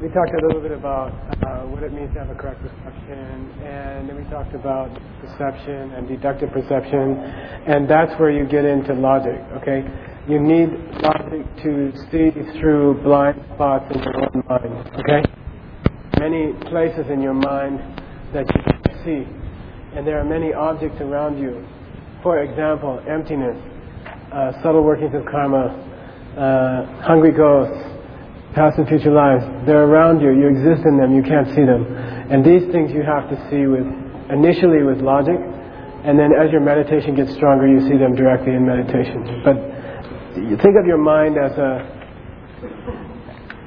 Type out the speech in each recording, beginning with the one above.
we talked a little bit about uh, what it means to have a correct perception, and then we talked about perception and deductive perception, and that's where you get into logic. Okay, you need logic to see through blind spots in your own mind. Okay, many places in your mind that you can see, and there are many objects around you. For example, emptiness, uh, subtle workings of karma, uh, hungry ghosts past and future lives. They're around you. You exist in them. You can't see them. And these things you have to see with initially with logic, and then as your meditation gets stronger, you see them directly in meditation. But think of your mind as a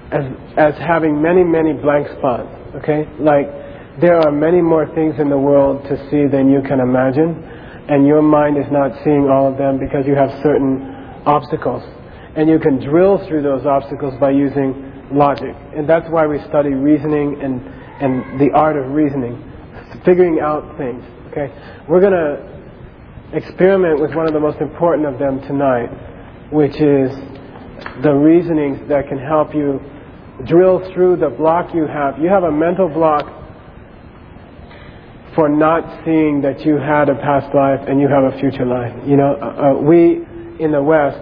as as having many many blank spots. Okay, like there are many more things in the world to see than you can imagine, and your mind is not seeing all of them because you have certain obstacles and you can drill through those obstacles by using logic. And that's why we study reasoning and, and the art of reasoning, figuring out things. Okay? We're going to experiment with one of the most important of them tonight, which is the reasonings that can help you drill through the block you have. You have a mental block for not seeing that you had a past life and you have a future life. You know, uh, uh we in the West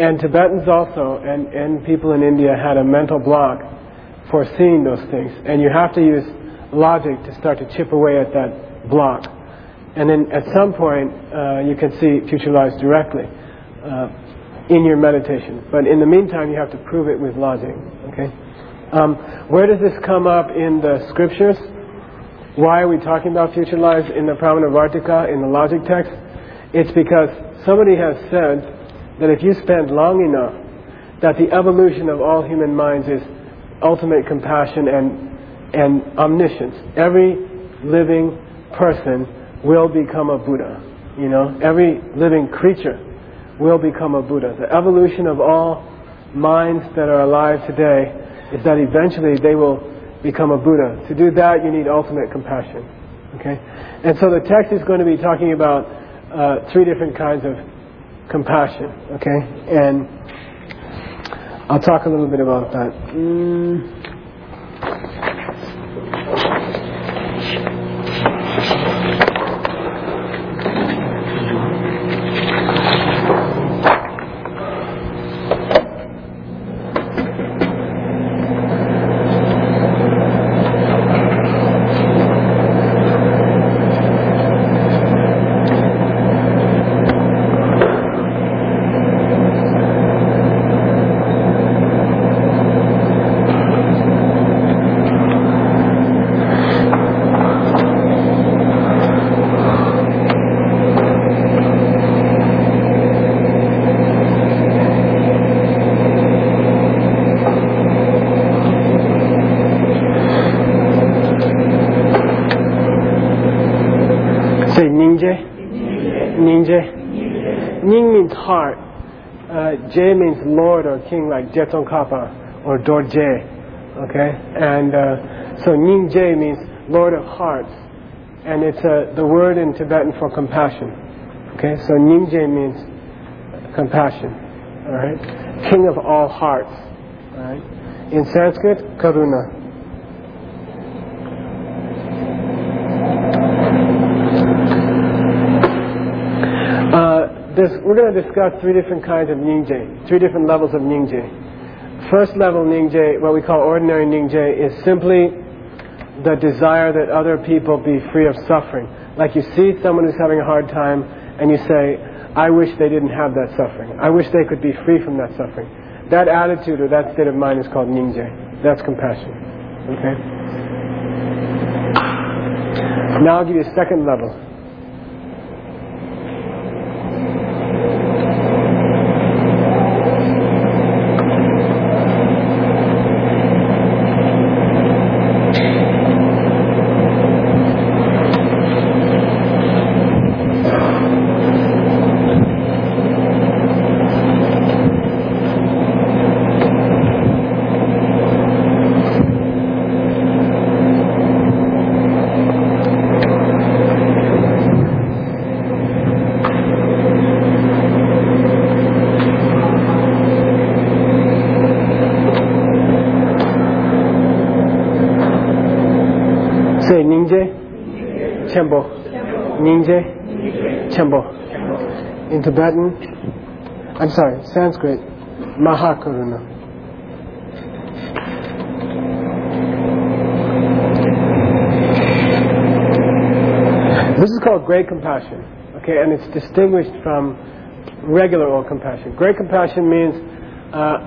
and Tibetans also, and, and people in India had a mental block for seeing those things. And you have to use logic to start to chip away at that block. And then at some point, uh, you can see future lives directly uh, in your meditation. But in the meantime, you have to prove it with logic. Okay? Um, where does this come up in the scriptures? Why are we talking about future lives in the Pramanavartika, in the logic text? It's because somebody has said that if you spend long enough, that the evolution of all human minds is ultimate compassion and, and omniscience. Every living person will become a Buddha. You know, every living creature will become a Buddha. The evolution of all minds that are alive today is that eventually they will become a Buddha. To do that, you need ultimate compassion. Okay? And so the text is going to be talking about uh, three different kinds of compassion. Okay? And I'll talk a little bit about that. Mm. J means heart. Jay means Lord or King, like Je Tsongkhapa or Dorje. Okay? And uh, so Nyingje means Lord of Hearts. And it's uh, the word in Tibetan for compassion. Okay? So Nyingje means compassion. Alright? King of all hearts. Alright? In Sanskrit, Karuna. We're going to discuss three different kinds of Nyingje, three different levels of Nyingje. First level Nyingje, what we call ordinary Nyingje, is simply the desire that other people be free of suffering. Like you see someone who's having a hard time and you say, I wish they didn't have that suffering. I wish they could be free from that suffering. That attitude or that state of mind is called Nyingje. That's compassion. Okay? Now I'll give you a second level. Chenpo. Nyingje Chenpo. In Tibetan, I'm sorry, Sanskrit, Mahakaruna. This is called great compassion, okay, and it's distinguished from regular old compassion. Great compassion means uh,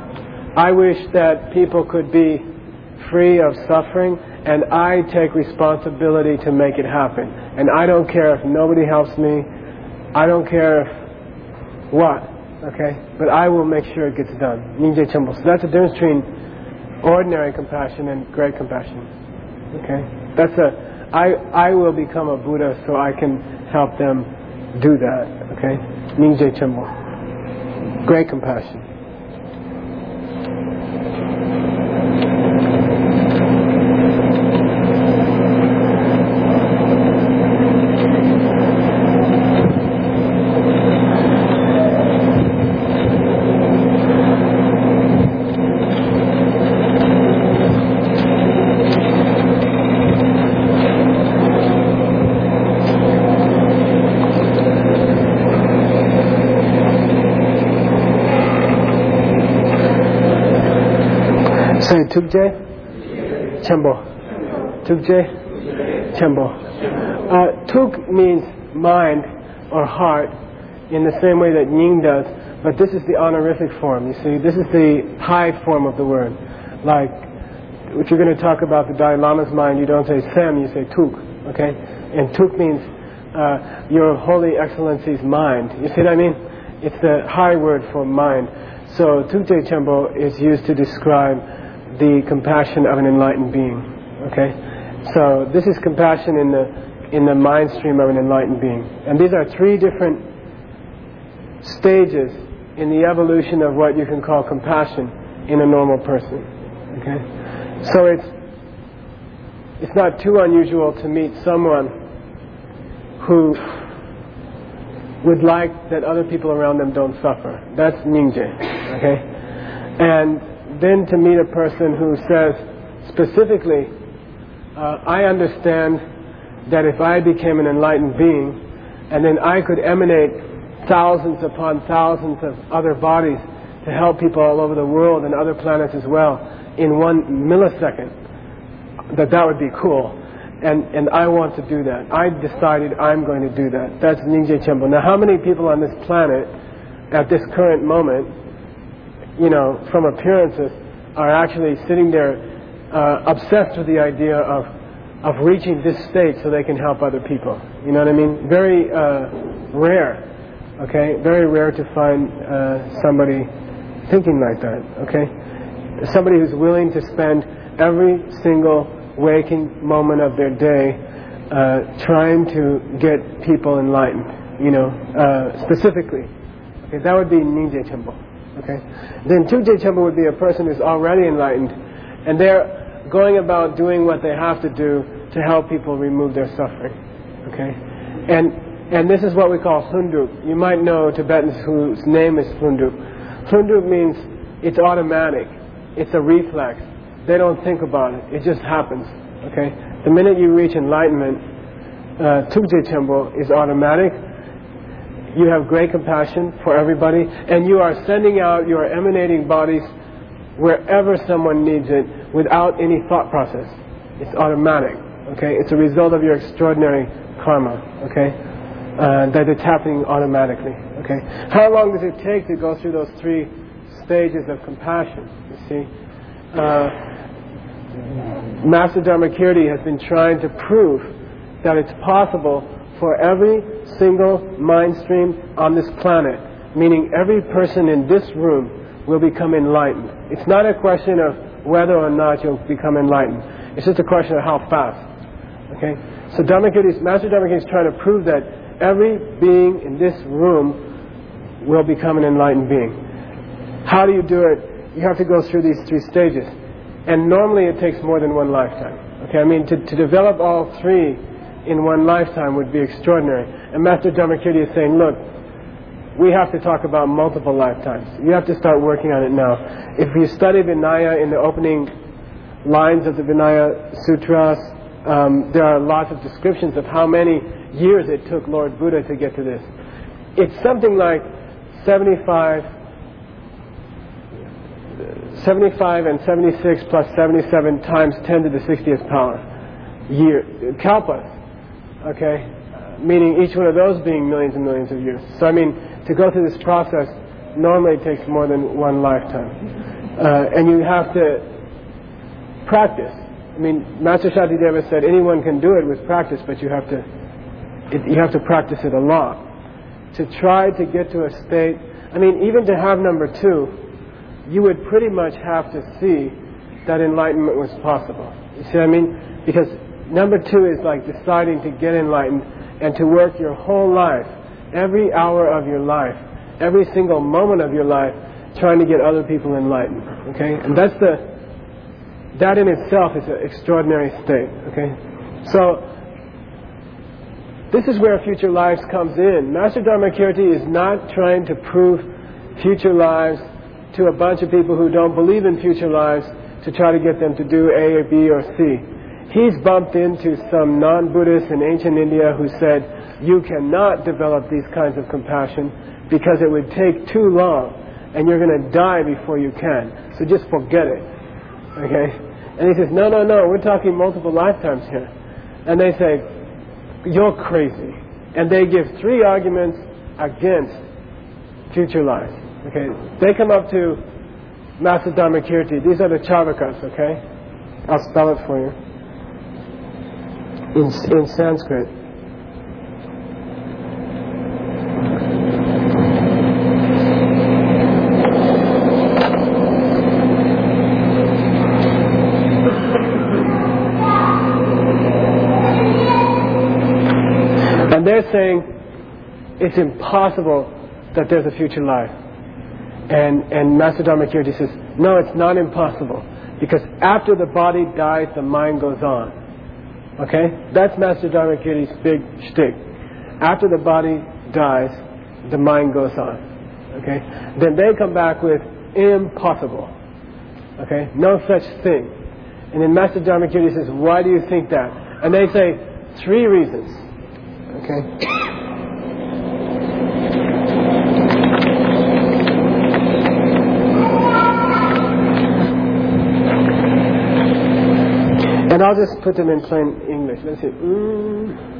I wish that people could be free of suffering, and I take responsibility to make it happen. And I don't care if nobody helps me. I don't care if what, okay? But I will make sure it gets done. Nyingje Chenpo. So that's the difference between ordinary compassion and great compassion. Okay? That's a, I, I will become a Buddha so I can help them do that. Okay? Nyingje Chenpo. Great compassion. Tukje? Chenpo. Tukje? Chenpo. Uh, tuk means mind or heart in the same way that Ying does, but this is the honorific form. You see, this is the high form of the word. Like, if you're going to talk about the Dalai Lama's mind, you don't say Sem, you say Tuk. Okay? And Tuk means uh, Your Holy Excellency's mind. You see what I mean? It's the high word for mind. So Tukje Chenpo is used to describe the compassion of an enlightened being. Okay? So this is compassion in the in the mind stream of an enlightened being. And these are three different stages in the evolution of what you can call compassion in a normal person. Okay? So it's it's not too unusual to meet someone who would like that other people around them don't suffer. That's Nyingje. Okay? And then to meet a person who says specifically, uh, I understand that if I became an enlightened being, and then I could emanate thousands upon thousands of other bodies to help people all over the world and other planets as well in one millisecond, that that would be cool. And, and I want to do that. I decided I'm going to do that. That's Nyingje Chenpo. Now, how many people on this planet at this current moment you know, from appearances, are actually sitting there uh, obsessed with the idea of of reaching this state so they can help other people. You know what I mean? Very uh, rare. Okay, very rare to find uh, somebody thinking like that. Okay, somebody who's willing to spend every single waking moment of their day uh, trying to get people enlightened. You know, uh, specifically. Okay, that would be Nyingje Chenpo. Okay? Then Tukje Chenpo would be a person who's already enlightened, and they're going about doing what they have to do to help people remove their suffering. Okay? And and this is what we call Hlundup. You might know Tibetans whose name is Hlundup. Hlundup means it's automatic. It's a reflex. They don't think about it. It just happens. Okay? The minute you reach enlightenment, uh, Tukje Chenpo is automatic you have great compassion for everybody, and you are sending out your emanating bodies wherever someone needs it without any thought process. It's automatic, okay? It's a result of your extraordinary karma, okay? Uh, that it's happening automatically, okay? How long does it take to go through those three stages of compassion, you see? Uh, Master Dharmakirti has been trying to prove that it's possible for every single mind stream on this planet, meaning every person in this room will become enlightened. It's not a question of whether or not you'll become enlightened. It's just a question of how fast. Okay? So Dharmakirti, Master Dharmakirti is trying to prove that every being in this room will become an enlightened being. How do you do it? You have to go through these three stages. And normally it takes more than one lifetime. Okay, I mean, to, to develop all three in one lifetime would be extraordinary. And Master Dharmakirti is saying, look, we have to talk about multiple lifetimes. You have to start working on it now. If you study Vinaya in the opening lines of the Vinaya Sutras, Um, there are lots of descriptions of how many years it took Lord Buddha to get to this. It's something like 75, 75 and 76 plus 77 times 10 to the 60th power year kalpas. Okay, meaning each one of those being millions and millions of years. So I mean, to go through this process normally takes more than one lifetime, uh, and you have to practice. I mean, Master Shantideva said anyone can do it with practice, but you have to it, you have to practice it a lot to try to get to a state. I mean, even to have number two, you would pretty much have to see that enlightenment was possible. You see what I mean? Because number two is like deciding to get enlightened and to work your whole life, every hour of your life, every single moment of your life, trying to get other people enlightened. Okay? And that's the, that in itself is an extraordinary state. Okay? So, this is where future lives comes in. Master Dharmakirti is not trying to prove future lives to a bunch of people who don't believe in future lives to try to get them to do A or B or C. He's bumped into some non-Buddhists in ancient India who said, you cannot develop these kinds of compassion because it would take too long and you're going to die before you can. So just forget it. Okay? And he says, no, no, no, we're talking multiple lifetimes here. And they say, you're crazy. And they give three arguments against future life. Okay? They come up to Master Dharmakirti. These are the Charvakas, okay? I'll spell it for you in, in Sanskrit. And they're saying it's impossible that there's a future life. And, and Master Dharmakirti says, no, it's not impossible. Because after the body dies, the mind goes on. Okay? That's Master Dharmakirti's big shtick. After the body dies, the mind goes on. Okay? Then they come back with impossible. Okay? No such thing. And then Master Dharmakirti says, why do you think that? And they say, three reasons. Okay? I'll just put them in plain English. Let's see. Mm.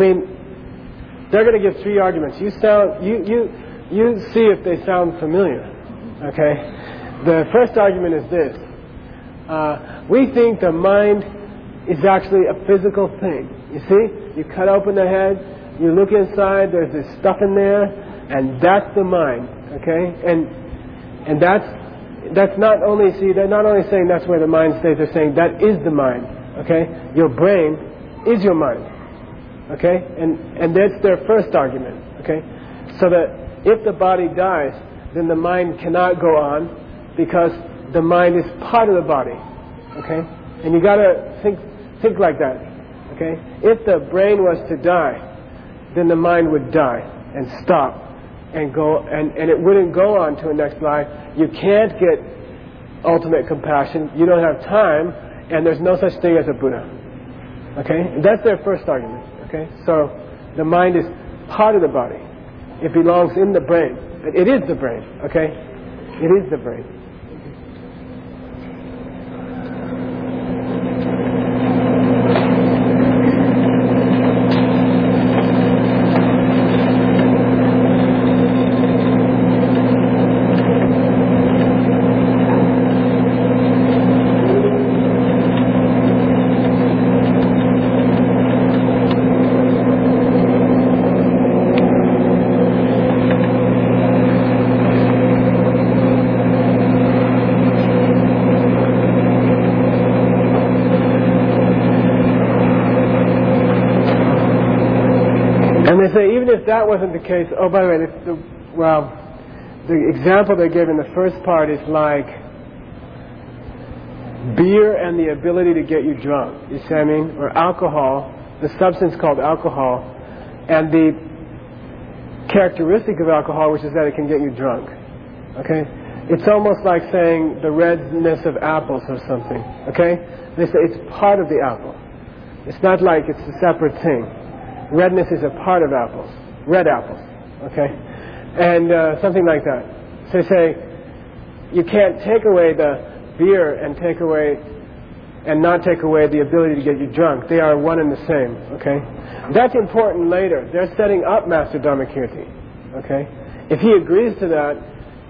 They're going to give three arguments. You sound, you, you, you see if they sound familiar. Okay? The first argument is this. Uh, we think the mind is actually a physical thing. You see? You cut open the head, you look inside, there's this stuff in there, and that's the mind. Okay? And, and that's, that's not only, see, they're not only saying that's where the mind stays, they're saying that is the mind. Okay? Your brain is your mind. Okay? And, and that's their first argument. Okay? So that if the body dies, then the mind cannot go on because the mind is part of the body. Okay? And you gotta think, think like that. Okay? If the brain was to die, then the mind would die and stop and go, and, and it wouldn't go on to a next life. You can't get ultimate compassion. You don't have time, and there's no such thing as a Buddha. Okay? That's their first argument. Okay? So the mind is part of the body. It belongs in the brain. It is the brain. Okay? It is the brain. If that wasn't the case, oh, by the way, the, well, the example they gave in the first part is like beer and the ability to get you drunk. You see what I mean? Or alcohol, the substance called alcohol, and the characteristic of alcohol, which is that it can get you drunk. Okay? It's almost like saying the redness of apples or something. Okay? They say it's part of the apple. It's not like it's a separate thing. Redness is a part of apples. Red apples. Okay? And uh, something like that. So they say you can't take away the beer and take away and not take away the ability to get you drunk. They are one and the same. Okay? That's important later. They're setting up Master Dharmakirti. Okay? If he agrees to that,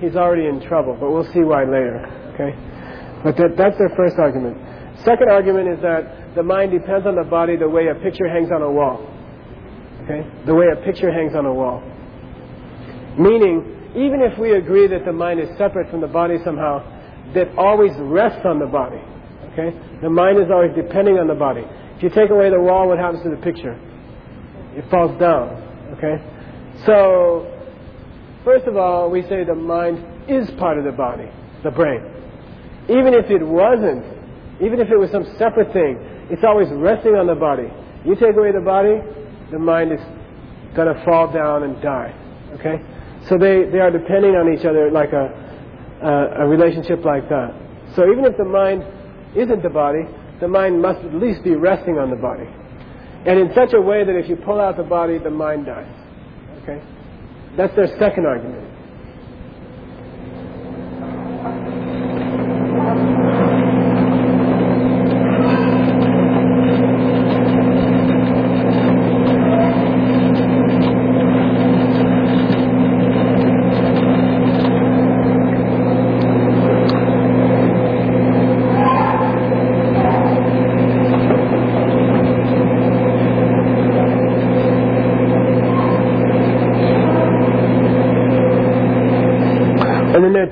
he's already in trouble, but we'll see why later. Okay? But that, that's their first argument. Second argument is that the mind depends on the body the way a picture hangs on a wall. Okay? The way a picture hangs on a wall. Meaning, even if we agree that the mind is separate from the body somehow, that always rests on the body. Okay? The mind is always depending on the body. If you take away the wall, what happens to the picture? It falls down. Okay? So, first of all, we say the mind is part of the body, the brain. Even if it wasn't, even if it was some separate thing, it's always resting on the body. You take away the body, the mind is going to fall down and die. Okay? So they, they are depending on each other like a, a, a relationship like that. So even if the mind isn't the body, the mind must at least be resting on the body. And in such a way that if you pull out the body, the mind dies. Okay? That's their second argument.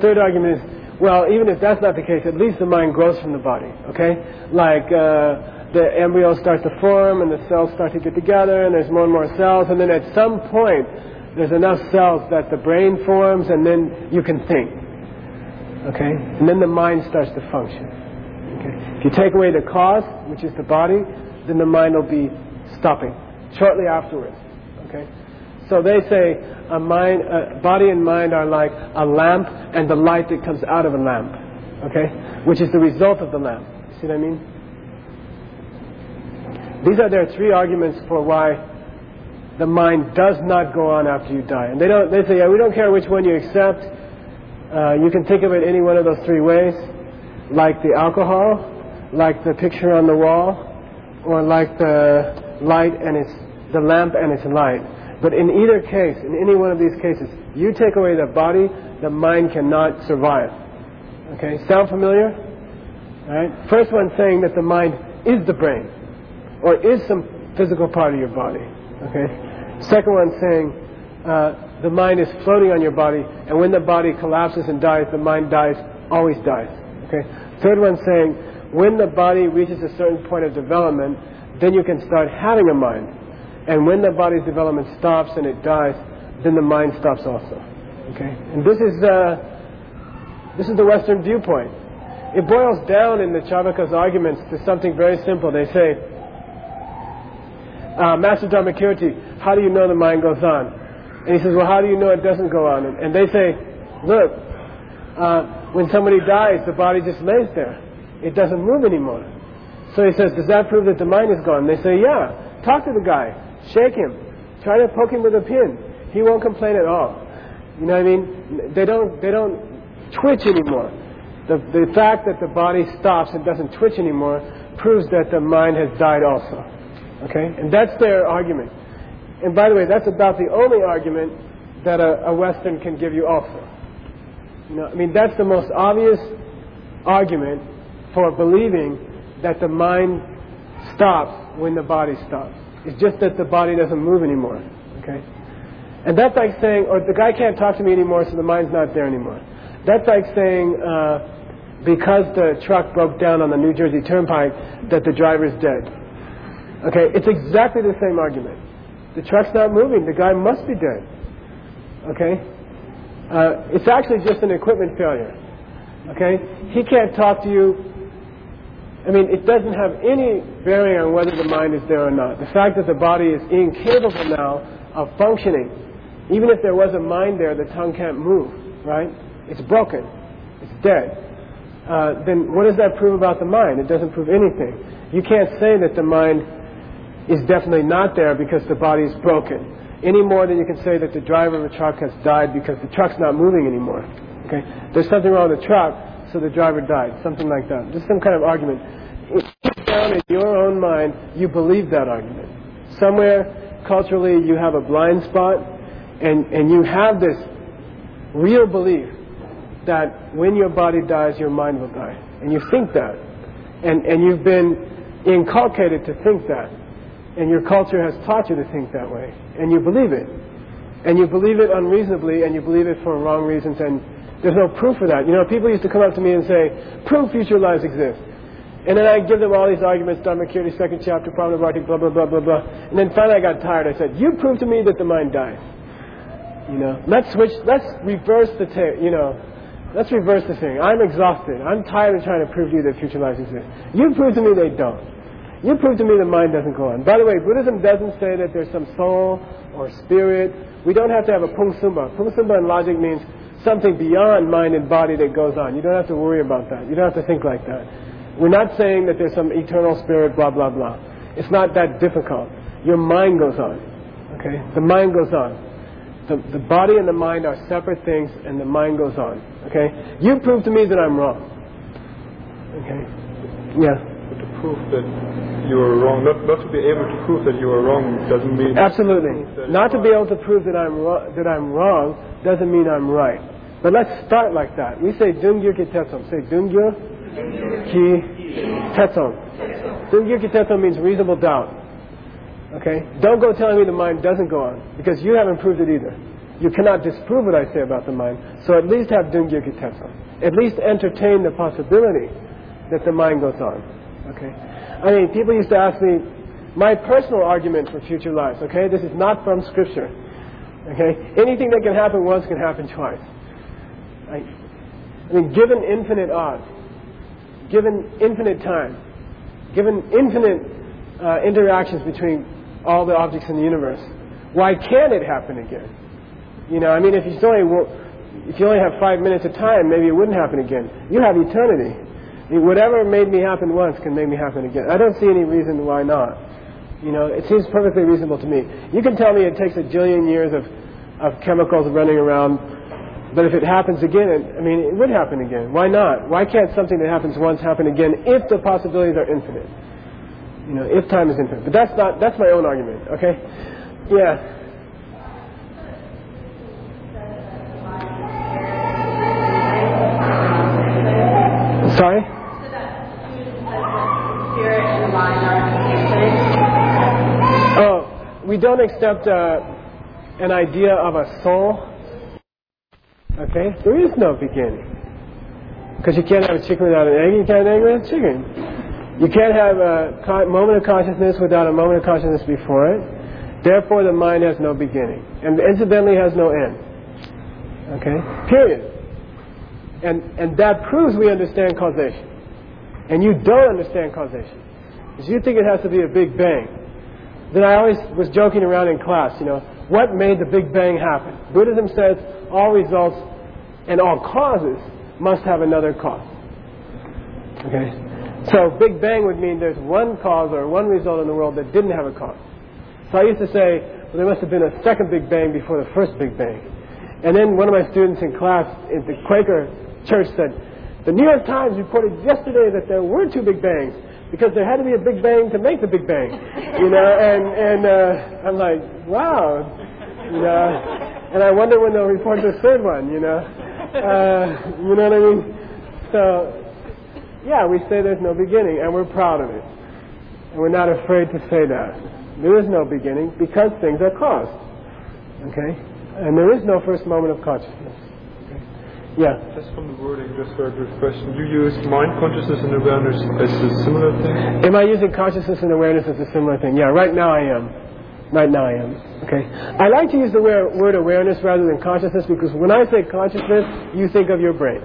third argument is, well, even if that's not the case, at least the mind grows from the body, okay? Like uh, the embryo starts to form and the cells start to get together and there's more and more cells and then at some point there's enough cells that the brain forms and then you can think, okay? And then the mind starts to function, okay? If you take away the cause, which is the body, then the mind will be stopping shortly afterwards, okay? So they say a mind, body and mind are like a lamp and the light that comes out of a lamp, okay, which is the result of the lamp. See what I mean? These are their three arguments for why the mind does not go on after you die. And they don't. They say, yeah, we don't care which one you accept. Uh, you can think of it any one of those three ways, like the alcohol, like the picture on the wall, or like the light and its the lamp and its light. But in either case, in any one of these cases, you take away the body, the mind cannot survive. Okay, sound familiar? Right. First one saying that the mind is the brain, or is some physical part of your body. Okay. Second one saying uh, the mind is floating on your body, and when the body collapses and dies, the mind dies, always dies. Okay. Third one saying when the body reaches a certain point of development, then you can start having a mind. And when the body's development stops and it dies, then the mind stops also. Okay? And this is, uh, this is the Western viewpoint. It boils down in the Charvaka's arguments to something very simple. They say, uh, Master Dharmakirti, how do you know the mind goes on? And he says, well, how do you know it doesn't go on? And, and they say, look, uh, when somebody dies, the body just lays there. It doesn't move anymore. So he says, does that prove that the mind is gone? They say, yeah. Talk to the guy. Shake him. Try to poke him with a pin. He won't complain at all. You know what I mean? They don't, they don't twitch anymore. The, the fact that the body stops and doesn't twitch anymore proves that the mind has died also. Okay? And that's their argument. And by the way, that's about the only argument that a, a Western can give you also. You know, I mean, that's the most obvious argument for believing that the mind stops when the body stops. It's just that the body doesn't move anymore. Okay? And that's like saying, or the guy can't talk to me anymore, so the mind's not there anymore. That's like saying, uh, because the truck broke down on the New Jersey Turnpike, that the driver's dead. Okay? It's exactly the same argument. The truck's not moving. The guy must be dead. Okay? Uh, it's actually just an equipment failure. Okay? He can't talk to you. I mean, it doesn't have any bearing on whether the mind is there or not. The fact that the body is incapable now of functioning, even if there was a mind there, the tongue can't move, right? It's broken. It's dead. Uh, then what does that prove about the mind? It doesn't prove anything. You can't say that the mind is definitely not there because the body is broken, any more than you can say that the driver of a truck has died because the truck's not moving anymore. Okay? There's something wrong with the truck, so the driver died. Something like that. Just some kind of argument. Down in your own mind, you believe that argument. Somewhere culturally, you have a blind spot, and, and you have this real belief that when your body dies, your mind will die. And you think that. And, and you've been inculcated to think that. And your culture has taught you to think that way. And you believe it. And you believe it unreasonably, and you believe it for wrong reasons, and there's no proof for that. You know, people used to come up to me and say, prove future lives exist. And then I give them all these arguments, Dharmakirti, second chapter, Pramanavarti, blah, blah, blah, blah, blah. And then finally I got tired. I said, you prove to me that the mind dies. You know, let's switch, let's reverse the tape, you know, let's reverse the thing. I'm exhausted. I'm tired of trying to prove to you that future lives exist. You prove to me they don't. You prove to me the mind doesn't go on. By the way, Buddhism doesn't say that there's some soul or spirit. We don't have to have a pung sumba. Pung sumba in logic means something beyond mind and body that goes on. You don't have to worry about that. You don't have to think like that. We're not saying that there's some eternal spirit, blah, blah, blah. It's not that difficult. Your mind goes on. Okay? The mind goes on. The, the body and the mind are separate things, and the mind goes on. Okay? You prove to me that I'm wrong. Okay? Yeah But to prove that you are wrong. Not, not to be able to prove that you are wrong doesn't mean. Absolutely. Not to be able to prove that I'm, ro- that I'm wrong doesn't mean I'm right. But let's start like that. We say Dungyo ki tetsom. Say Dungyo ki tetsom. Dungyo ki tetsom means reasonable doubt. Okay? Don't go telling me the mind doesn't go on because you haven't proved it either. You cannot disprove what I say about the mind. So at least have Dungyo ki tetsom. At least entertain the possibility that the mind goes on. Okay? I mean, people used to ask me my personal argument for future lives, okay? This is not from Scripture. Okay? Anything that can happen once can happen twice. I, I mean, given infinite odds, given infinite time, given infinite uh, interactions between all the objects in the universe, why can't it happen again? You know, I mean, if you only if you only have five minutes of time, maybe it wouldn't happen again. You have eternity. Whatever made me happen once can make me happen again. I don't see any reason why not. You know, it seems perfectly reasonable to me. You can tell me it takes a jillion years of, of chemicals running around, but if it happens again, I mean, it would happen again. Why not? Why can't something that happens once happen again if the possibilities are infinite? You know, if time is infinite. But that's not, that's my own argument, okay? Yeah. Sorry? Oh, we don't accept uh, an idea of a soul. Okay? There is no beginning. Because you can't have a chicken without an egg, you can't have an egg without a chicken. You can't have a moment of consciousness without a moment of consciousness before it. Therefore, the mind has no beginning. And incidentally, has no end. Okay? Period. And, and that proves we understand causation. And you don't understand causation. Because you think it has to be a big bang. Then I always was joking around in class, you know, what made the Big Bang happen? Buddhism says all results and all causes must have another cause. Okay? So Big Bang would mean there's one cause or one result in the world that didn't have a cause. So I used to say, well, there must have been a second Big Bang before the first Big Bang. And then one of my students in class at the Quaker church said, the New York Times reported yesterday that there were two Big Bangs because there had to be a Big Bang to make the Big Bang, you know. And and uh, I'm like, wow, you know. And I wonder when they'll report the third one, you know. Uh, you know what I mean? So, yeah, we say there's no beginning, and we're proud of it, and we're not afraid to say that. There is no beginning because things are caused. Okay, and there is no first moment of consciousness. Yeah. Just from the wording, just for a good question. You use mind consciousness and awareness as a similar thing? Am I using consciousness and awareness as a similar thing? Yeah, right now I am. Right now I am. Okay. I like to use the word awareness rather than consciousness because when I say consciousness, you think of your brain.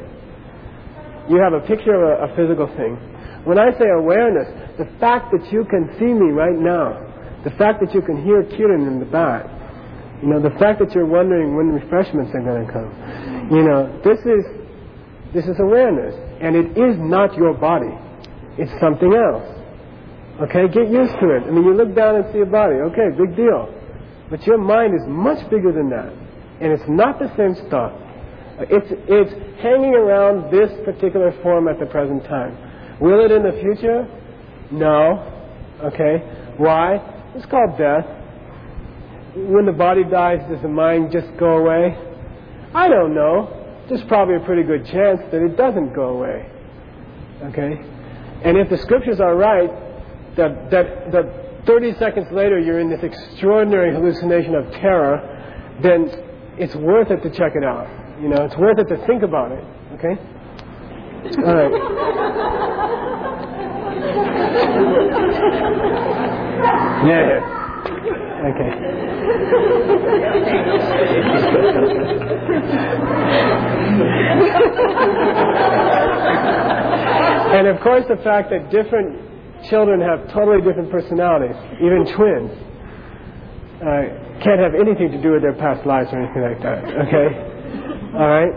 You have a picture of a, a physical thing. When I say awareness, the fact that you can see me right now, the fact that you can hear Kiran in the back, you know, the fact that you're wondering when refreshments are going to come, you know, this is this is awareness, and it is not your body. It's something else. Okay, get used to it. I mean, you look down and see a body. Okay, big deal. But your mind is much bigger than that. And it's not the same stuff. It's, it's hanging around this particular form at the present time. Will it in the future? No. Okay. Why? It's called death. When the body dies, does the mind just go away? I don't know. There's probably a pretty good chance that it doesn't go away. Okay? And if the scriptures are right, that, that, that 30 seconds later you're in this extraordinary hallucination of terror, then it's worth it to check it out. You know, it's worth it to think about it. Okay? All right. Yeah, yeah. Okay. and of course, the fact that different children have totally different personalities, even twins, uh, can't have anything to do with their past lives or anything like that. Okay? All right?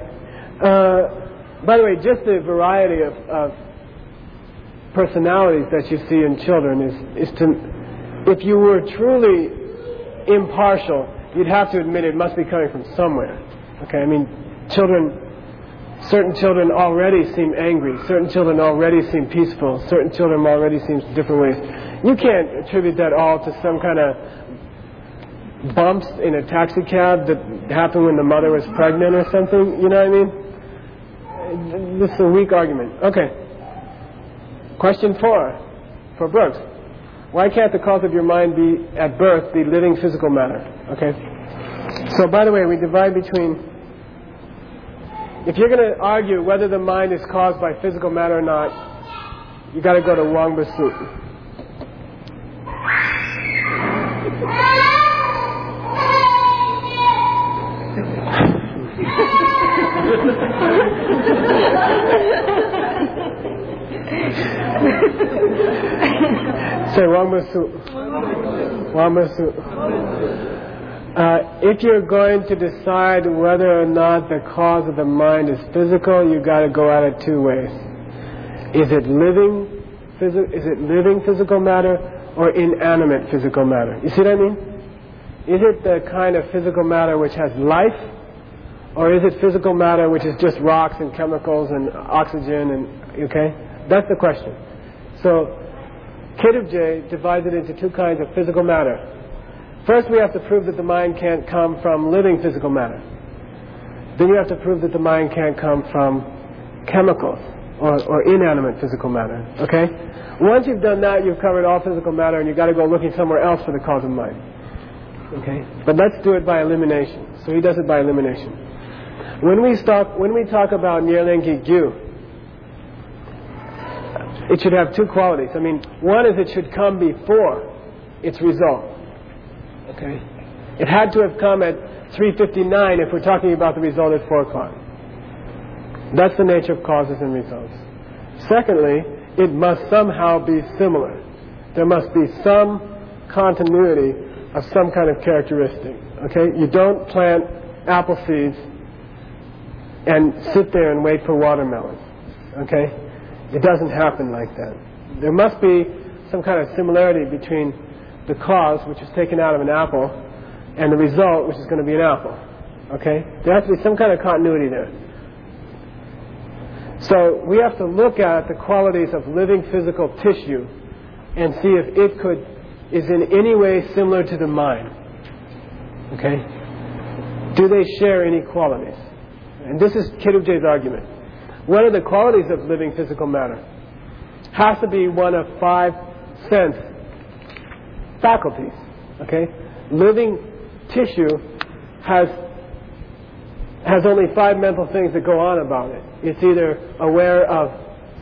Uh, by the way, just the variety of, of, personalities that you see in children is, is to, if you were truly impartial, you'd have to admit it must be coming from somewhere. Okay? I mean, children Certain children already seem angry. Certain children already seem peaceful. Certain children already seem different ways. You can't attribute that all to some kind of bumps in a taxi cab that happened when the mother was pregnant or something. You know what I mean? This is a weak argument. Okay. Question four for Brooks. Why can't the cause of your mind be at birth be living physical matter? Okay. So by the way, we divide between if you're going to argue whether the mind is caused by physical matter or not, you got to go to Wang Basu. Say Wang Basu. Uh, if you're going to decide whether or not the cause of the mind is physical, you've got to go at it two ways. Is it living, phys- is it living physical matter or inanimate physical matter? You see what I mean? Is it the kind of physical matter which has life, or is it physical matter which is just rocks and chemicals and oxygen and okay? That's the question. So J divides it into two kinds of physical matter First, we have to prove that the mind can't come from living physical matter. Then you have to prove that the mind can't come from chemicals or, or inanimate physical matter. Okay? Once you've done that, you've covered all physical matter, and you've got to go looking somewhere else for the cause of mind. Okay? But let's do it by elimination. So he does it by elimination. When we talk, when we talk about Nirlengi Gyu, it should have two qualities. I mean, one is it should come before its result. Okay? It had to have come at 3.59 if we're talking about the result at 4 o'clock. That's the nature of causes and results. Secondly, it must somehow be similar. There must be some continuity of some kind of characteristic. Okay? You don't plant apple seeds and sit there and wait for watermelon. Okay? It doesn't happen like that. There must be some kind of similarity between the cause, which is taken out of an apple, and the result, which is going to be an apple. Okay? There has to be some kind of continuity there. So we have to look at the qualities of living physical tissue and see if it could is in any way similar to the mind. Okay? Do they share any qualities? And this is Khedrubje's argument. One of the qualities of living physical matter has to be one of five sense faculties. Okay? Living tissue has has only five mental things that go on about it. It's either aware of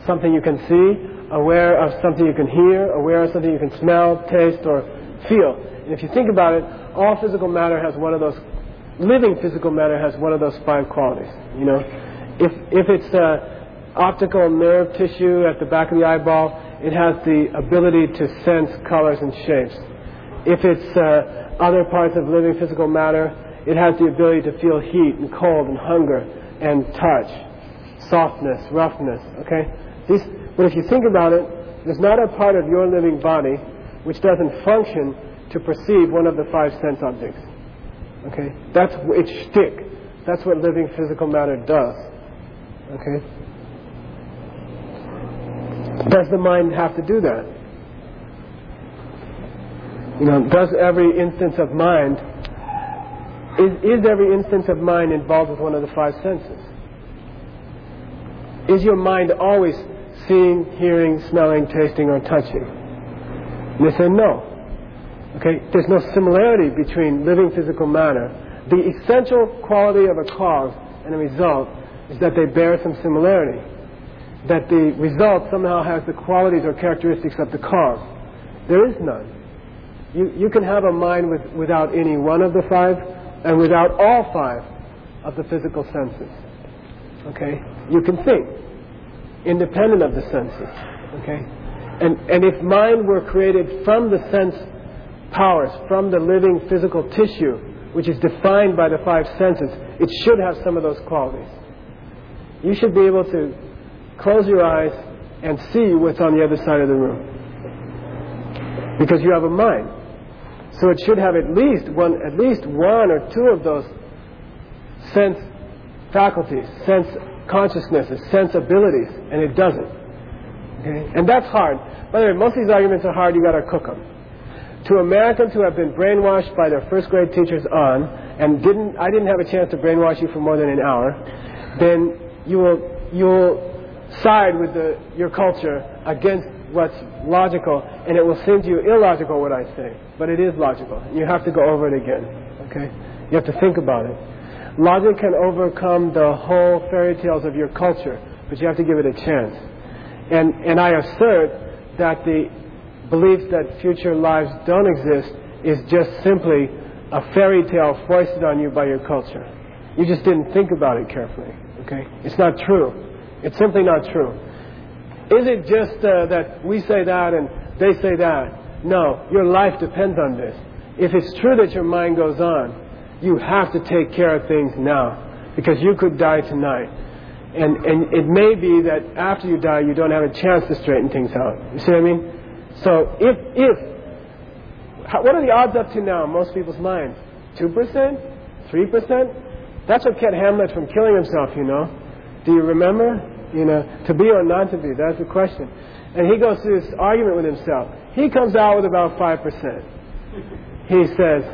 something you can see, aware of something you can hear, aware of something you can smell, taste, or feel. And if you think about it, all physical matter has one of those, living physical matter has one of those five qualities. You know, if, if it's uh, optical nerve tissue at the back of the eyeball, it has the ability to sense colors and shapes. If it's uh, other parts of living physical matter, it has the ability to feel heat and cold and hunger and touch, softness, roughness. Okay? These, but if you think about it, there's not a part of your living body which doesn't function to perceive one of the five sense objects. Okay? That's its shtick. That's what living physical matter does. Okay? Does the mind have to do that? You know, does every instance of mind, is, is every instance of mind involved with one of the five senses? Is your mind always seeing, hearing, smelling, tasting, or touching? And they say no. Okay, there's no similarity between living physical matter. The essential quality of a cause and a result is that they bear some similarity. That the result somehow has the qualities or characteristics of the cause. There is none. You, you can have a mind with, without any one of the five and without all five of the physical senses. Okay? You can think independent of the senses. Okay? And, and if mind were created from the sense powers, from the living physical tissue, which is defined by the five senses, it should have some of those qualities. You should be able to close your eyes and see what's on the other side of the room. Because you have a mind. So it should have at least one, at least one or two of those sense faculties, sense consciousnesses, sense abilities, and it doesn't. Okay? And that's hard. By the way, most of these arguments are hard, you gotta cook them. To Americans who have been brainwashed by their first grade teachers on, and didn't, I didn't have a chance to brainwash you for more than an hour, then you will, you will side with the, your culture against what's logical, and it will seem to you illogical what I say, but it is logical. You have to go over it again. Okay? You have to think about it. Logic can overcome the whole fairy tales of your culture, but you have to give it a chance. And, and I assert that the belief that future lives don't exist is just simply a fairy tale foisted on you by your culture. You just didn't think about it carefully. Okay? It's not true. It's simply not true. Is it just uh, that we say that and they say that? No, your life depends on this. If it's true that your mind goes on, you have to take care of things now because you could die tonight. And, and it may be that after you die, you don't have a chance to straighten things out. You see what I mean? So if, if, what are the odds up to now in most people's minds? 2%? 3%? That's what kept Hamlet from killing himself, you know. Do you remember? You know, to be or not to be, that's the question. And he goes through this argument with himself. He comes out with about 5%. He says,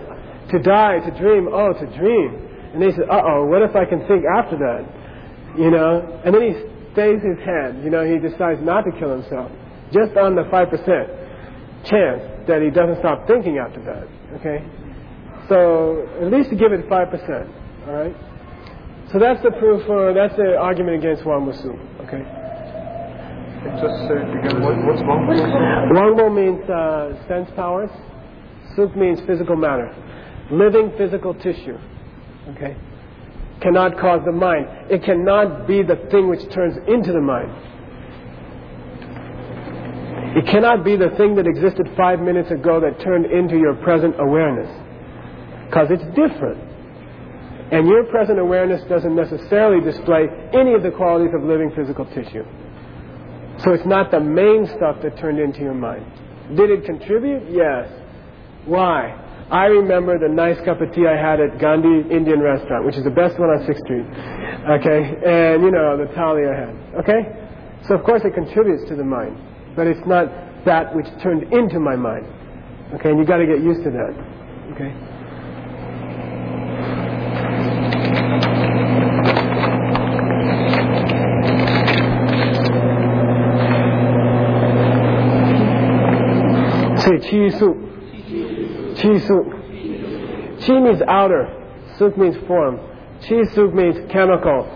to die, to dream, oh, to dream. And he says, uh-oh, what if I can think after that? You know, and then he stays his hand. You know, he decides not to kill himself. Just on the 5% chance that he doesn't stop thinking after that. Okay? So, at least to give it 5%. All right? So that's the proof for, that's the argument against Wangbo Okay? Just say it again. What, what's Wangbo? Wangbo means uh, sense powers. Suk means physical matter. Living physical tissue. Okay? Cannot cause the mind. It cannot be the thing which turns into the mind. It cannot be the thing that existed five minutes ago that turned into your present awareness. Because it's different. And your present awareness doesn't necessarily display any of the qualities of living physical tissue. So it's not the main stuff that turned into your mind. Did it contribute? Yes. Why? I remember the nice cup of tea I had at Gandhi Indian restaurant, which is the best one on 6th Street. Okay? And, you know, the thali I had. Okay? So, of course, it contributes to the mind. But it's not that which turned into my mind. Okay? And you've got to get used to that. Okay? Say chi suk. Chi means outer. Suk means form. Chi suk means chemical,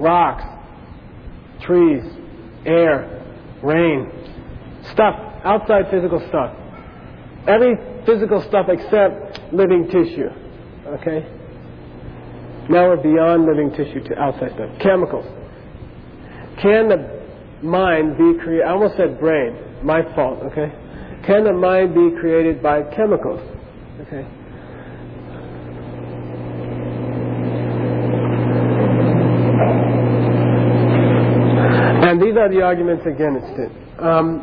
rocks, trees, air, rain, stuff, outside physical stuff. every physical stuff except living tissue. Okay? Now we're beyond living tissue to outside stuff. Chemicals. Can the mind be created? I almost said brain. My fault, okay? Can a mind be created by chemicals? Okay. And these are the arguments against it. Um,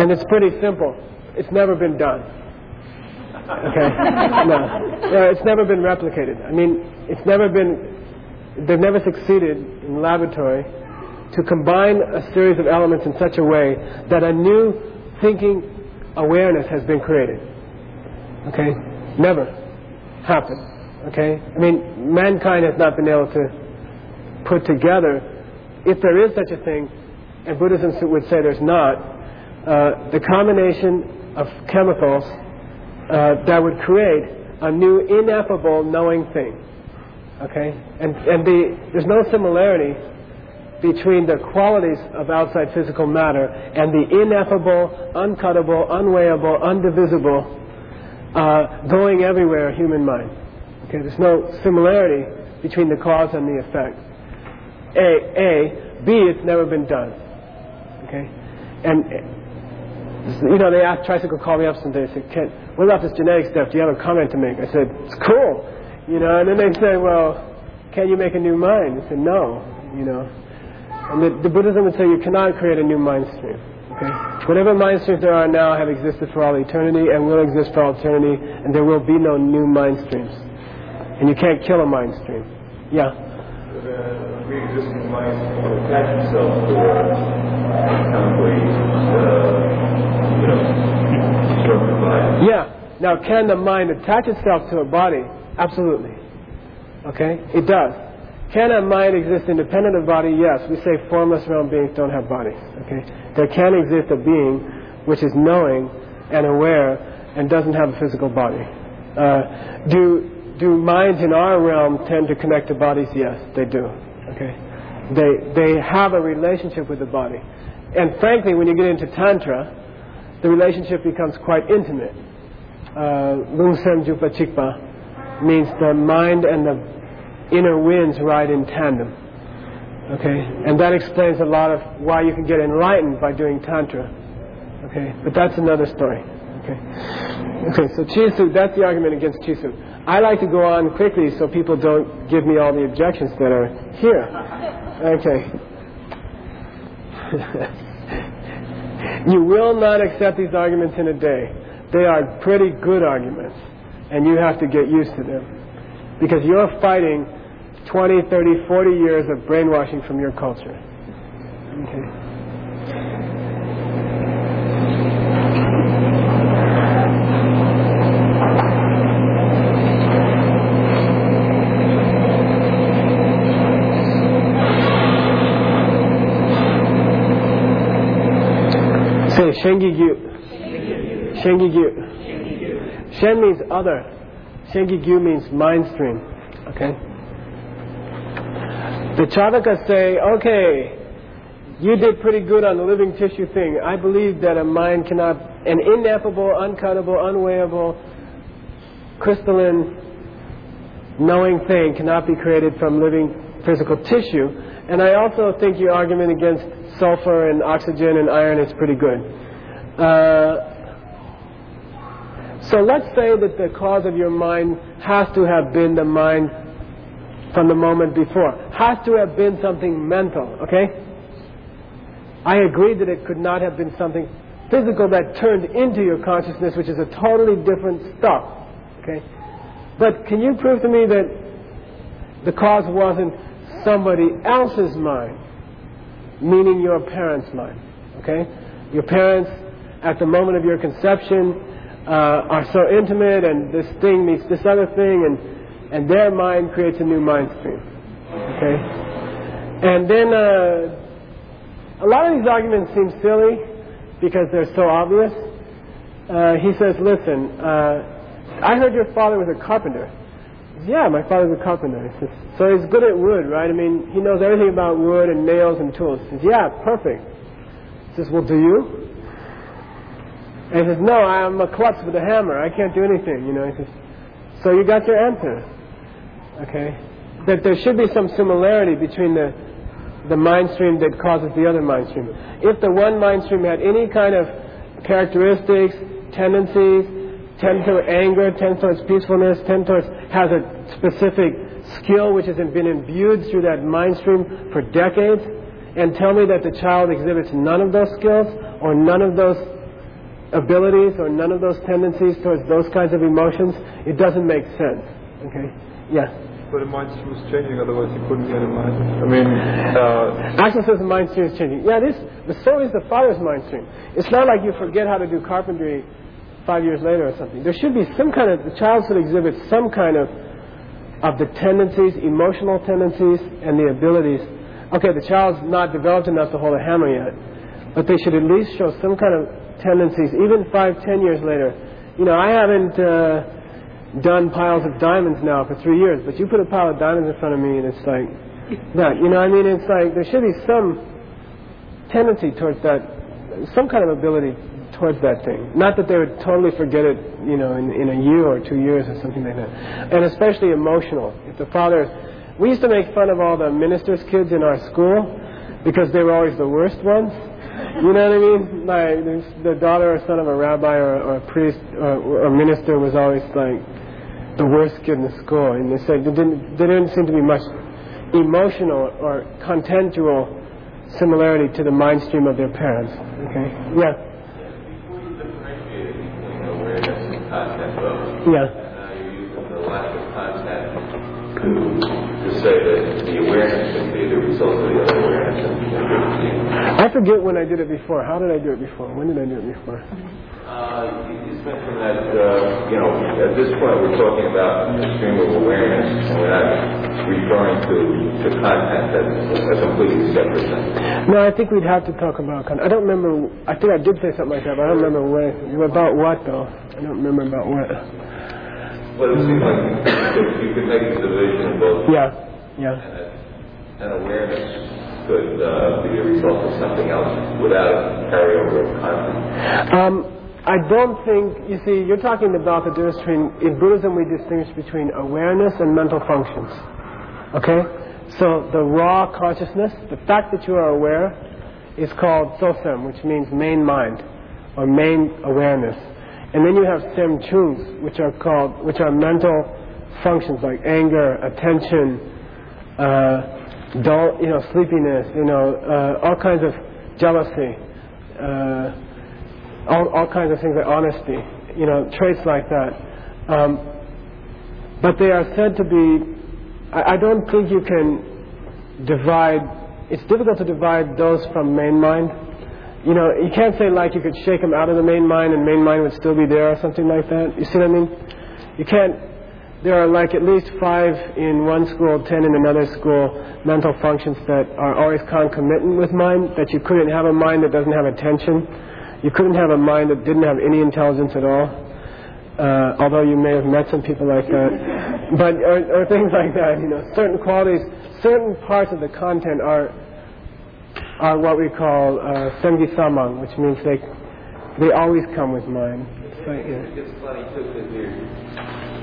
and it's pretty simple. It's never been done. Okay? no. no. It's never been replicated. I mean, it's never been, they've never succeeded in the laboratory to combine a series of elements in such a way that a new thinking awareness has been created. Okay? Never happened. Okay? I mean, mankind has not been able to put together, if there is such a thing, and Buddhism would say there's not, uh, the combination of chemicals uh, that would create a new ineffable knowing thing. Okay? And, and the, there's no similarity between the qualities of outside physical matter and the ineffable, uncuttable, unweighable, undivisible, uh, going everywhere human mind. Okay, there's no similarity between the cause and the effect. A, A, B, it's never been done. Okay, and you know they asked tricycle called me up someday. They said, "Ken, what about this genetic stuff? Do you have a comment to make?" I said, "It's cool," you know. And then they said, "Well, can you make a new mind?" I said, "No," you know. And the, the Buddhism would say you cannot create a new mind stream. Okay? Whatever mind streams there are now have existed for all eternity and will exist for all eternity, and there will be no new mind streams. And you can't kill a mind stream. Yeah. The pre-existing mind attach itself to ways, uh, you know, destructive mind. Yeah. Now, can the mind attach itself to a body? Absolutely. Okay? It does. Can a mind exist independent of body? Yes. We say formless realm beings don't have bodies. Okay? There can exist a being which is knowing and aware and doesn't have a physical body. Uh, do do minds in our realm tend to connect to bodies? Yes, they do. Okay? They they have a relationship with the body. And frankly, when you get into tantra, the relationship becomes quite intimate. Uh, Lungsem Jupa Chikpa means the mind and the inner winds ride in tandem. Okay? And that explains a lot of why you can get enlightened by doing Tantra. Okay? But that's another story. Okay? Okay, so Chisu, that's the argument against Chisu. I like to go on quickly so people don't give me all the objections that are here. Okay. you will not accept these arguments in a day. They are pretty good arguments, and you have to get used to them. Because you're fighting 20, 30, 40 years of brainwashing from your culture. Okay. Say Shengigyu. Shengigyu. Shen means other. Shengigyu means mind stream. Okay? The Charvakas say, okay, you did pretty good on the living tissue thing. I believe that a mind cannot, an ineffable, uncuttable, unweighable, crystalline, knowing thing cannot be created from living physical tissue. And I also think your argument against sulfur and oxygen and iron is pretty good. Uh, so let's say that the cause of your mind has to have been the mind from the moment before. Has to have been something mental, okay? I agree that it could not have been something physical that turned into your consciousness, which is a totally different stuff, okay? But can you prove to me that the cause wasn't somebody else's mind, meaning your parents' mind, okay? Your parents, at the moment of your conception, uh, are so intimate, and this thing meets this other thing, and and their mind creates a new mind stream. Okay? And then uh, a lot of these arguments seem silly because they're so obvious. Uh, he says, listen, uh, I heard your father was a carpenter. Says, yeah, my father's a carpenter. He says, so he's good at wood, right? I mean, he knows everything about wood and nails and tools. He says, yeah, perfect. He says, well, do you? And he says, no, I'm a klutz with a hammer. I can't do anything. You know, he says, so you got your answer. Okay? That there should be some similarity between the, the mind stream that causes the other mind stream. If the one mind stream had any kind of characteristics, tendencies, tend to anger, tend towards peacefulness, tend towards, has a specific skill which has been imbued through that mind stream for decades, and tell me that the child exhibits none of those skills or none of those abilities or none of those tendencies towards those kinds of emotions, it doesn't make sense. Okay? Yeah. But the mind was changing, otherwise you couldn't get a mind. I mean, uh, Axel says the mind stream is changing. Yeah, this The soul is the father's mind stream. It's not like you forget how to do carpentry five years later or something. There should be some kind of, the child should exhibit some kind of, of the tendencies, emotional tendencies, and the abilities. Okay, the child's not developed enough to hold a hammer yet, but they should at least show some kind of tendencies, even five, ten years later. You know, I haven't uh, done piles of diamonds now for three years, but you put a pile of diamonds in front of me and it's like that. You know, I mean, it's like there should be some tendency towards that, some kind of ability towards that thing. Not that they would totally forget it, you know, in, in a year or two years or something like that. And especially emotional. If the father, we used to make fun of all the ministers' kids in our school because they were always the worst ones. You know what I mean? Like the daughter or son of a rabbi or, or a priest or, or minister was always like the worst kid in the school, and they said there didn't there didn't seem to be much emotional or contentual similarity to the mind stream of their parents. Okay? Yeah. before you differentiate between awareness and content, though, Yeah. now you're using the lack of content to, to say that the awareness can be the result of the other awareness and the I forget when I did it before. How did I do it before? When did I do it before? Uh, you just mentioned that, uh, you know, at this point we're talking about the stream of awareness and we're not referring to, to content that's a completely separate thing. No, I think we'd have to talk about. Con- I don't remember. I think I did say something like that, but I don't remember when. About what though? I don't remember about what. But it seems like you could, make the division of both. Yeah, yeah. And, and awareness could uh, be a result of something else without a carryover of content. Um, I don't think, you see, you're talking about the difference between, in Buddhism we distinguish between awareness and mental functions. Okay? So the raw consciousness, the fact that you are aware, is called sosem, which means main mind, or main awareness. And then you have sem chungs, which are called, which are mental functions like anger, attention, uh, dull, you know, sleepiness, you know, uh, all kinds of jealousy, uh, all, all kinds of things like honesty, you know, traits like that. Um, but they are said to be, I, I don't think you can divide, it's difficult to divide those from main mind. You know, you can't say like you could shake them out of the main mind and main mind would still be there or something like that. You see what I mean? You can't, there are like at least five in one school, ten in another school, mental functions that are always concomitant with mind, that you couldn't have a mind that doesn't have attention. You couldn't have a mind that didn't have any intelligence at all. Uh, although you may have met some people like that, but or, or things like that. You know, certain qualities, certain parts of the content are are what we call uh, sengi samang, which means they they always come with mind. It's like, yeah.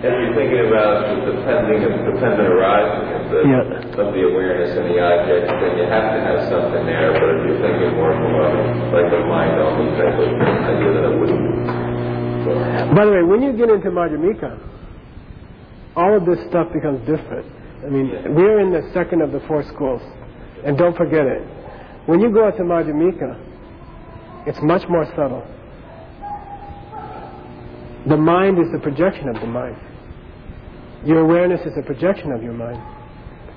As you're thinking about the depending dependent arising of the, Yeah. of the awareness and the object, then you have to have something there. But if you're thinking more from a like a mind only type of idea, then it wouldn't. So, By the way, when you get into Madhyamika, all of this stuff becomes different. I mean, we're in the second of the four schools, and don't forget it. When you go to Madhyamika, it's much more subtle. The mind is the projection of the mind. Your awareness is a projection of your mind.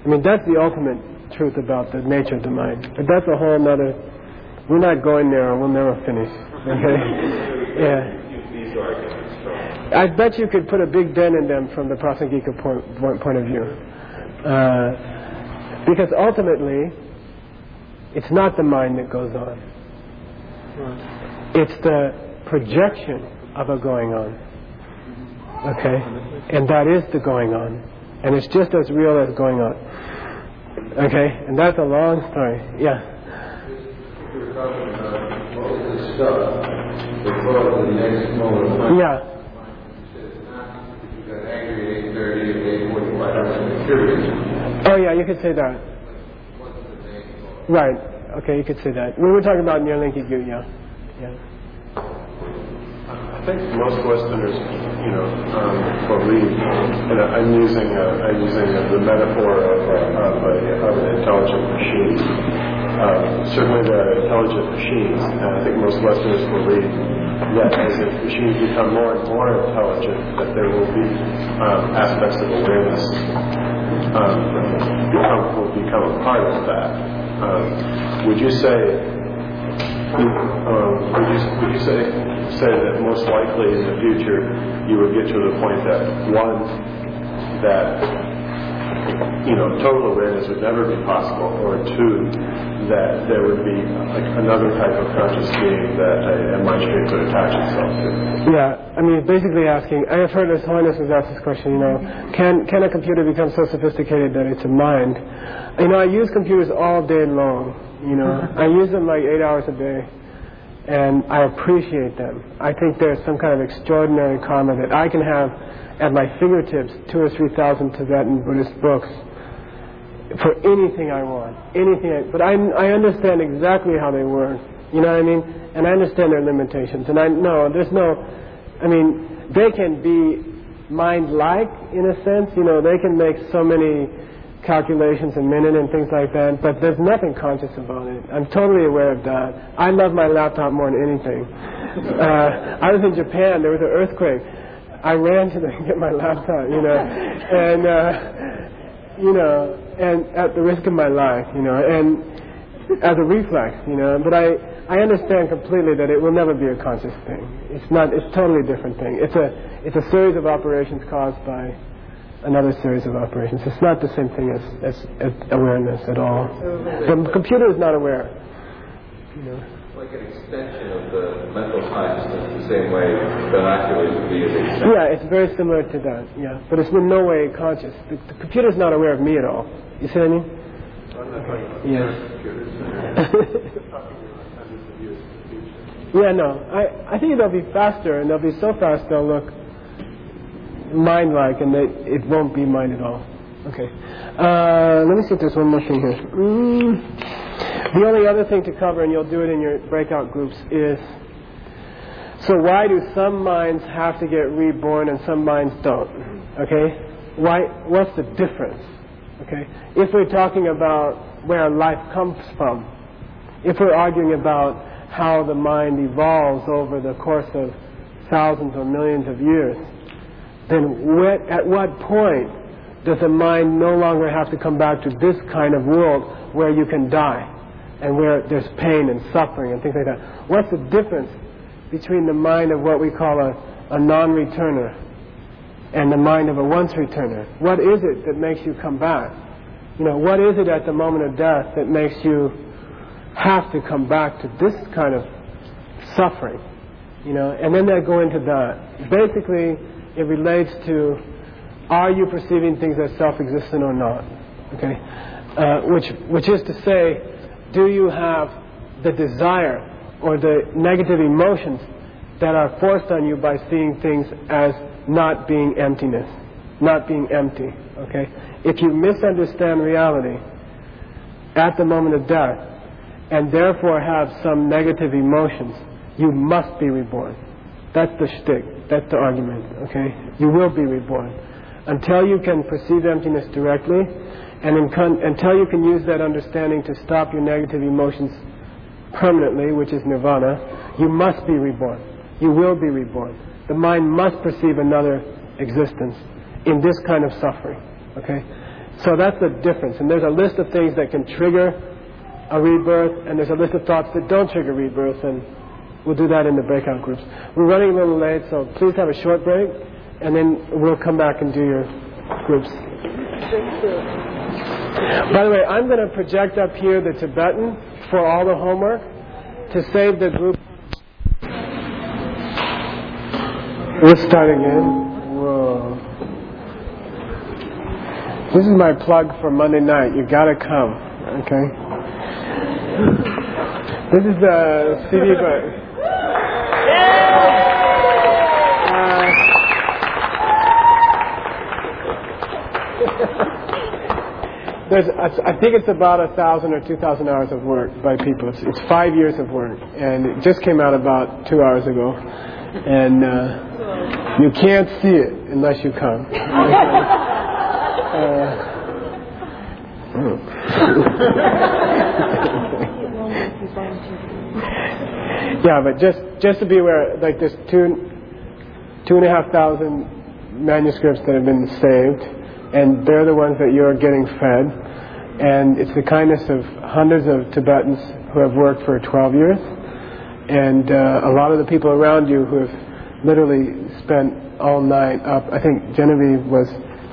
I mean, that's the ultimate truth about the nature of the mind. But that's a whole nother. We're not going there, or we'll never finish. Okay? yeah. these arguments from I bet you could put a big dent in them from the Prasangika point, point, point of view. Uh, because ultimately, it's not the mind that goes on. It's the projection a going on. Okay? And that is the going on. And it's just as real as going on. Okay? And that's a long story. Yeah. Yeah. You got angry at 8.30 and 8.45, curious. Oh yeah, you could say that. Right. Okay, you could say that. We were talking about Nirlinki Gu, yeah. Yeah. I think most Westerners, you know, um, believe, and I'm using uh, I'm using the metaphor of, uh, of, a, of an intelligent machine. Uh, certainly, there are intelligent machines, and I think most Westerners believe that as the machines become more and more intelligent, that there will be um, aspects of awareness um, become will become a part of that. Um, would you say um, would you, would you say, say that most likely in the future you would get to the point that one, that you know total awareness would never be possible, or two, that there would be like another type of conscious being that a, a mind stream could attach itself to? Yeah, I mean, basically asking, I have heard His Holiness has asked this question, you know, can, can a computer become so sophisticated that it's a mind? You know, I use computers all day long, you know, I use them like eight hours a day, and I appreciate them. I think there's some kind of extraordinary karma that I can have at my fingertips two or three thousand Tibetan Buddhist books for anything I want, anything. I, but I, I understand exactly how they work. You know what I mean? And I understand their limitations. And I know there's no. I mean, they can be mind-like in a sense. You know, they can make so many calculations a minute and things like that. But there's nothing conscious about it. I'm totally aware of that. I love my laptop more than anything. Uh, I was in Japan. There was an earthquake. I ran to the, get my laptop. You know, and. Uh, you know, and at the risk of my life, you know, and as a reflex, you know. But I, I understand completely that it will never be a conscious thing. It's not. It's a totally different thing. It's a, it's a series of operations caused by another series of operations. It's not the same thing as, as, as awareness at all. The computer is not aware. You know. Like an extension of the mental consciousness, the same way binoculars would be an extension. Yeah, it's very similar to that. Yeah, but it's in no way conscious. The, the computer's not aware of me at all. You see what I mean? Yes. Yeah, no. I, I think they'll be faster, and they'll be so fast they'll look mind-like, and they, it won't be mind at all. Okay. Uh, let me see if there's one more thing here. Mm. The only other thing to cover, and you'll do it in your breakout groups, is so why do some minds have to get reborn and some minds don't? Okay? Why? What's the difference? Okay? If we're talking about where life comes from, if we're arguing about how the mind evolves over the course of thousands or millions of years, then at what point does the mind no longer have to come back to this kind of world where you can die and where there's pain and suffering and things like that? What's the difference between the mind of what we call a, a non-returner and the mind of a once-returner? What is it that makes you come back? You know, what is it at the moment of death that makes you have to come back to this kind of suffering? You know, and then they go into that. Basically, it relates to are you perceiving things as self-existent or not? Okay, uh, which which is to say, do you have the desire or the negative emotions that are forced on you by seeing things as not being emptiness, not being empty? Okay, if you misunderstand reality at the moment of death and therefore have some negative emotions, you must be reborn. That's the shtick. That's the argument. Okay, you will be reborn until you can perceive emptiness directly, and con- until you can use that understanding to stop your negative emotions permanently, which is nirvana. You must be reborn. You will be reborn. The mind must perceive another existence in this kind of suffering. Okay, so that's the difference. And there's a list of things that can trigger a rebirth, and there's a list of thoughts that don't trigger rebirth, and we'll do that in the breakout groups. We're running a little late, so please have a short break, and then we'll come back and do your groups. By the way, I'm going to project up here the Tibetan for all the homework to save the group. We'll start again. Whoa. This is my plug for Monday night. You gotta come, okay? This is the CD, but there's, I think it's about a thousand or two thousand hours of work by people. It's, it's, five years of work, and it just came out about two hours ago, and uh, you can't see it unless you come. uh, yeah, but just just to be aware, like there's two two and a half thousand manuscripts that have been saved, and they're the ones that you're getting fed. And it's the kindness of hundreds of Tibetans who have worked for 12 years, and uh, a lot of the people around you who have literally spent all night up. I think Genevieve was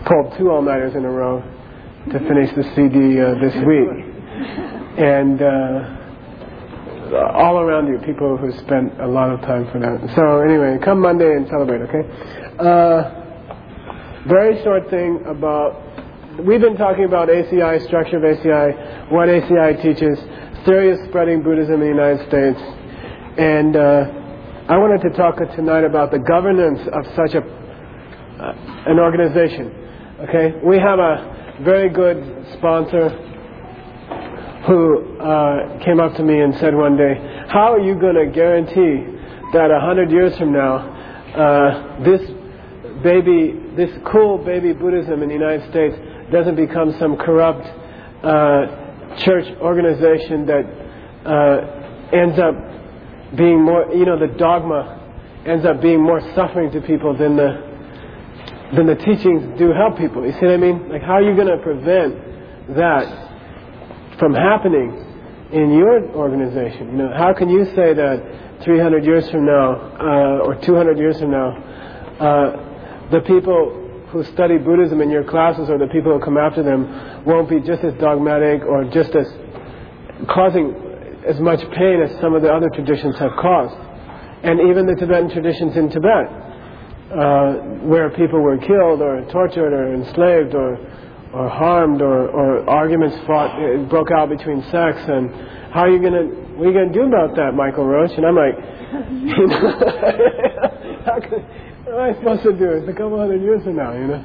pulled two all-nighters in a row to finish the CD uh, this week, and. Uh, all around you, people who spent a lot of time for that. So anyway, come Monday and celebrate, okay? Very short thing about, we've been talking about ACI, structure of ACI, what ACI teaches, theory of spreading Buddhism in the United States, and uh, I wanted to talk tonight about the governance of such a uh, an organization. Okay, we have a very good sponsor who uh, came up to me and said one day, How are you going to guarantee that a hundred years from now, uh, this baby, this cool baby Buddhism in the United States doesn't become some corrupt uh, church organization that uh, ends up being more, you know, the dogma ends up being more suffering to people than the than the teachings do help people. You see what I mean? Like, how are you going to prevent that from happening in your organization. You know, how can you say that 300 years from now uh, or 200 years from now, uh, the people who study Buddhism in your classes or the people who come after them won't be just as dogmatic or just as causing as much pain as some of the other traditions have caused. And even the Tibetan traditions in Tibet, uh, where people were killed or tortured or enslaved or or harmed or, or arguments fought uh, broke out between sects and how are you gonna what are you gonna do about that, Michael Roach? And I'm like, you know, what am I supposed to do? It's a couple hundred years from now, you know.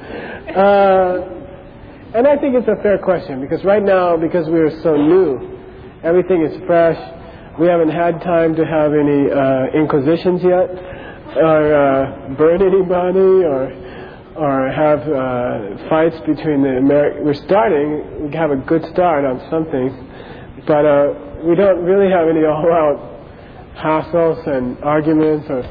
Uh, and I think it's a fair question because right now, because we are so new, everything is fresh. We haven't had time to have any uh, inquisitions yet, or uh, burn anybody, or or have uh, fights between the American. We're starting. We have a good start on something, but uh, we don't really have any all-out hassles and arguments or